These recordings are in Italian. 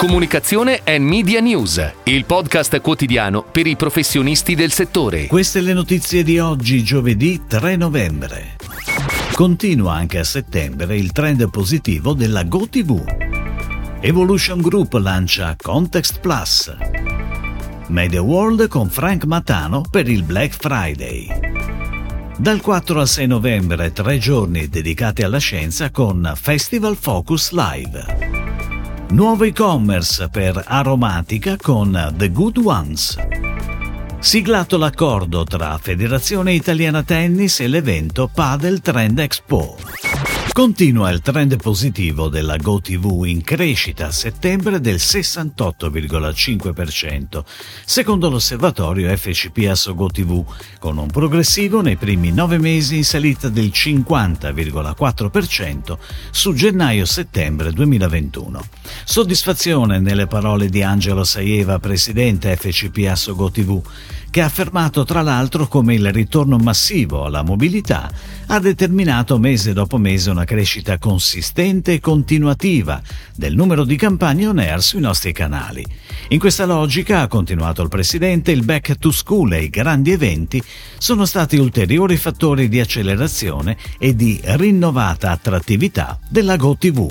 Comunicazione e Media News, il podcast quotidiano per i professionisti del settore. Queste le notizie di oggi, giovedì 3 novembre. Continua anche a settembre il trend positivo della GoTV. Evolution Group lancia Context Plus. Media World con Frank Matano per il Black Friday. Dal 4 al 6 novembre, tre giorni dedicati alla scienza con Festival Focus Live. Nuovo e-commerce per Aromatica con The Good Ones. Siglato l'accordo tra Federazione Italiana Tennis e l'evento Padel Trend Expo. Continua il trend positivo della GoTV in crescita a settembre del 68,5%, secondo l'osservatorio FCP Asso GoTV, con un progressivo nei primi nove mesi in salita del 50,4% su gennaio-settembre 2021. Soddisfazione nelle parole di Angelo Saieva, presidente FCP Asso GoTV, che ha affermato tra l'altro come il ritorno massivo alla mobilità ha determinato mese dopo mese una crescita consistente e continuativa del numero di campagne on air sui nostri canali. In questa logica, ha continuato il Presidente, il back to school e i grandi eventi sono stati ulteriori fattori di accelerazione e di rinnovata attrattività della GoTV.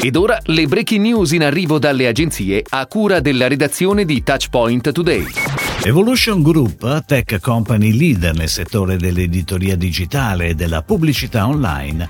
Ed ora le breaking news in arrivo dalle agenzie a cura della redazione di Touchpoint Today. Evolution Group, tech company leader nel settore dell'editoria digitale e della pubblicità online,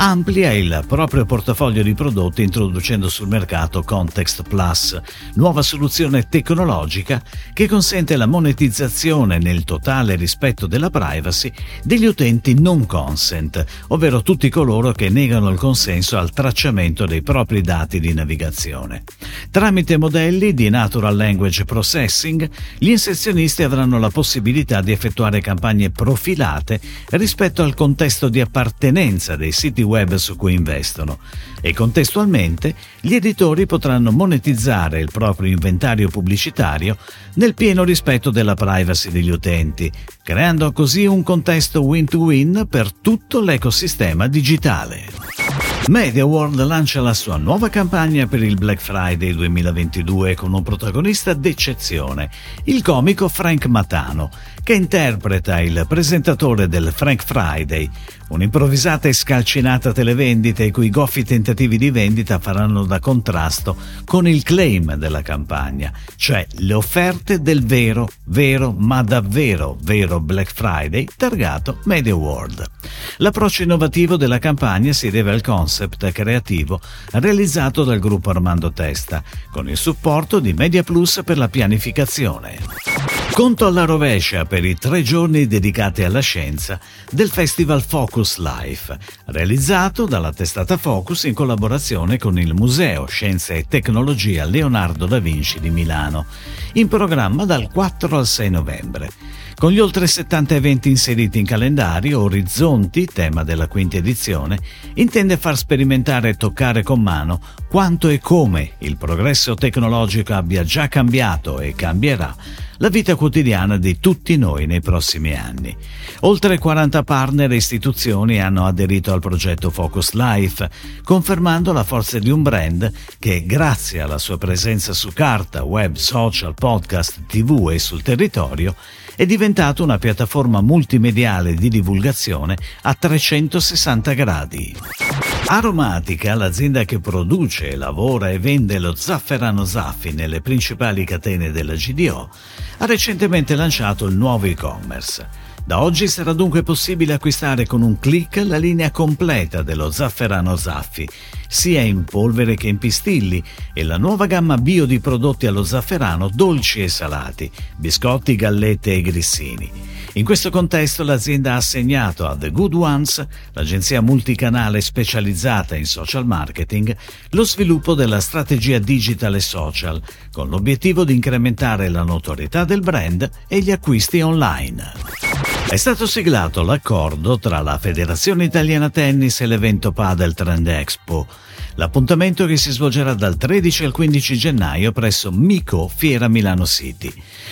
amplia il proprio portafoglio di prodotti introducendo sul mercato Context Plus, nuova soluzione tecnologica che consente la monetizzazione nel totale rispetto della privacy degli utenti non consent, ovvero tutti coloro che negano il consenso al tracciamento dei propri dati di navigazione. Tramite modelli di Natural Language Processing, gli inserzionisti avranno la possibilità di effettuare campagne profilate rispetto al contesto di appartenenza dei siti web su cui investono e contestualmente gli editori potranno monetizzare il proprio inventario pubblicitario nel pieno rispetto della privacy degli utenti, creando così un contesto win-to-win per tutto l'ecosistema digitale. Media World lancia la sua nuova campagna per il Black Friday 2022 con un protagonista d'eccezione, il comico Frank Matano, che interpreta il presentatore del Frank Friday, un'improvvisata e scalcinata televendita i cui goffi tentativi di vendita faranno da contrasto con il claim della campagna, cioè le offerte del vero, vero, ma davvero vero Black Friday targato Media World. L'approccio innovativo della campagna si deve al concept creativo realizzato dal gruppo Armando Testa, con il supporto di Media Plus per la pianificazione. Conto alla rovescia per i tre giorni dedicati alla scienza del Festival Focus Life, realizzato dalla testata Focus in collaborazione con il Museo Scienze e Tecnologia Leonardo da Vinci di Milano, in programma dal 4 al 6 novembre. Con gli oltre 70 eventi inseriti in calendario, Orizzonti, tema della quinta edizione, intende far sperimentare e toccare con mano quanto e come il progresso tecnologico abbia già cambiato e cambierà la vita quotidiana di tutti noi nei prossimi anni. Oltre 40 partner e istituzioni hanno aderito al progetto Focus Life, confermando la forza di un brand che, grazie alla sua presenza su carta, web, social, podcast, tv e sul territorio, è diventato una piattaforma multimediale di divulgazione a 360 gradi. Aromatica, l'azienda che produce, lavora e vende lo zafferano Zaffi nelle principali catene della GDO, ha recentemente lanciato il nuovo e-commerce. Da oggi sarà dunque possibile acquistare con un clic la linea completa dello zafferano Zaffi, sia in polvere che in pistilli, e la nuova gamma bio di prodotti allo zafferano dolci e salati, biscotti, gallette e grissini. In questo contesto l'azienda ha assegnato a The Good Ones, l'agenzia multicanale specializzata in social marketing, lo sviluppo della strategia digital e social, con l'obiettivo di incrementare la notorietà del brand e gli acquisti online. È stato siglato l'accordo tra la Federazione Italiana Tennis e l'evento Padel Trend Expo. L'appuntamento che si svolgerà dal 13 al 15 gennaio presso Mico Fiera Milano City.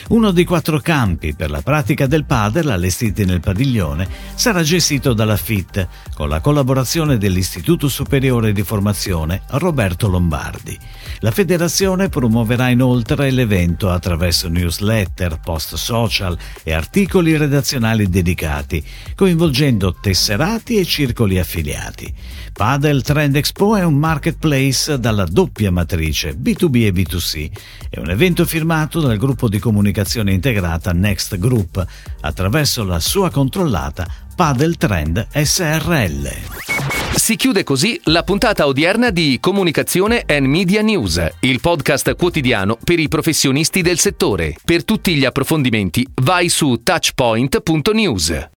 Uno dei quattro campi per la pratica del padel allestiti nel padiglione sarà gestito dalla FIT con la collaborazione dell'Istituto Superiore di Formazione Roberto Lombardi. La federazione promuoverà inoltre l'evento attraverso newsletter, post social e articoli redazionali dedicati, coinvolgendo tesserati e circoli affiliati. Padel Trend Expo è un marketplace dalla doppia matrice B2B e B2C. È un evento firmato dal gruppo di comunicazione integrata Next Group attraverso la sua controllata Padel Trend SRL. Si chiude così la puntata odierna di Comunicazione and Media News, il podcast quotidiano per i professionisti del settore. Per tutti gli approfondimenti vai su touchpoint.news.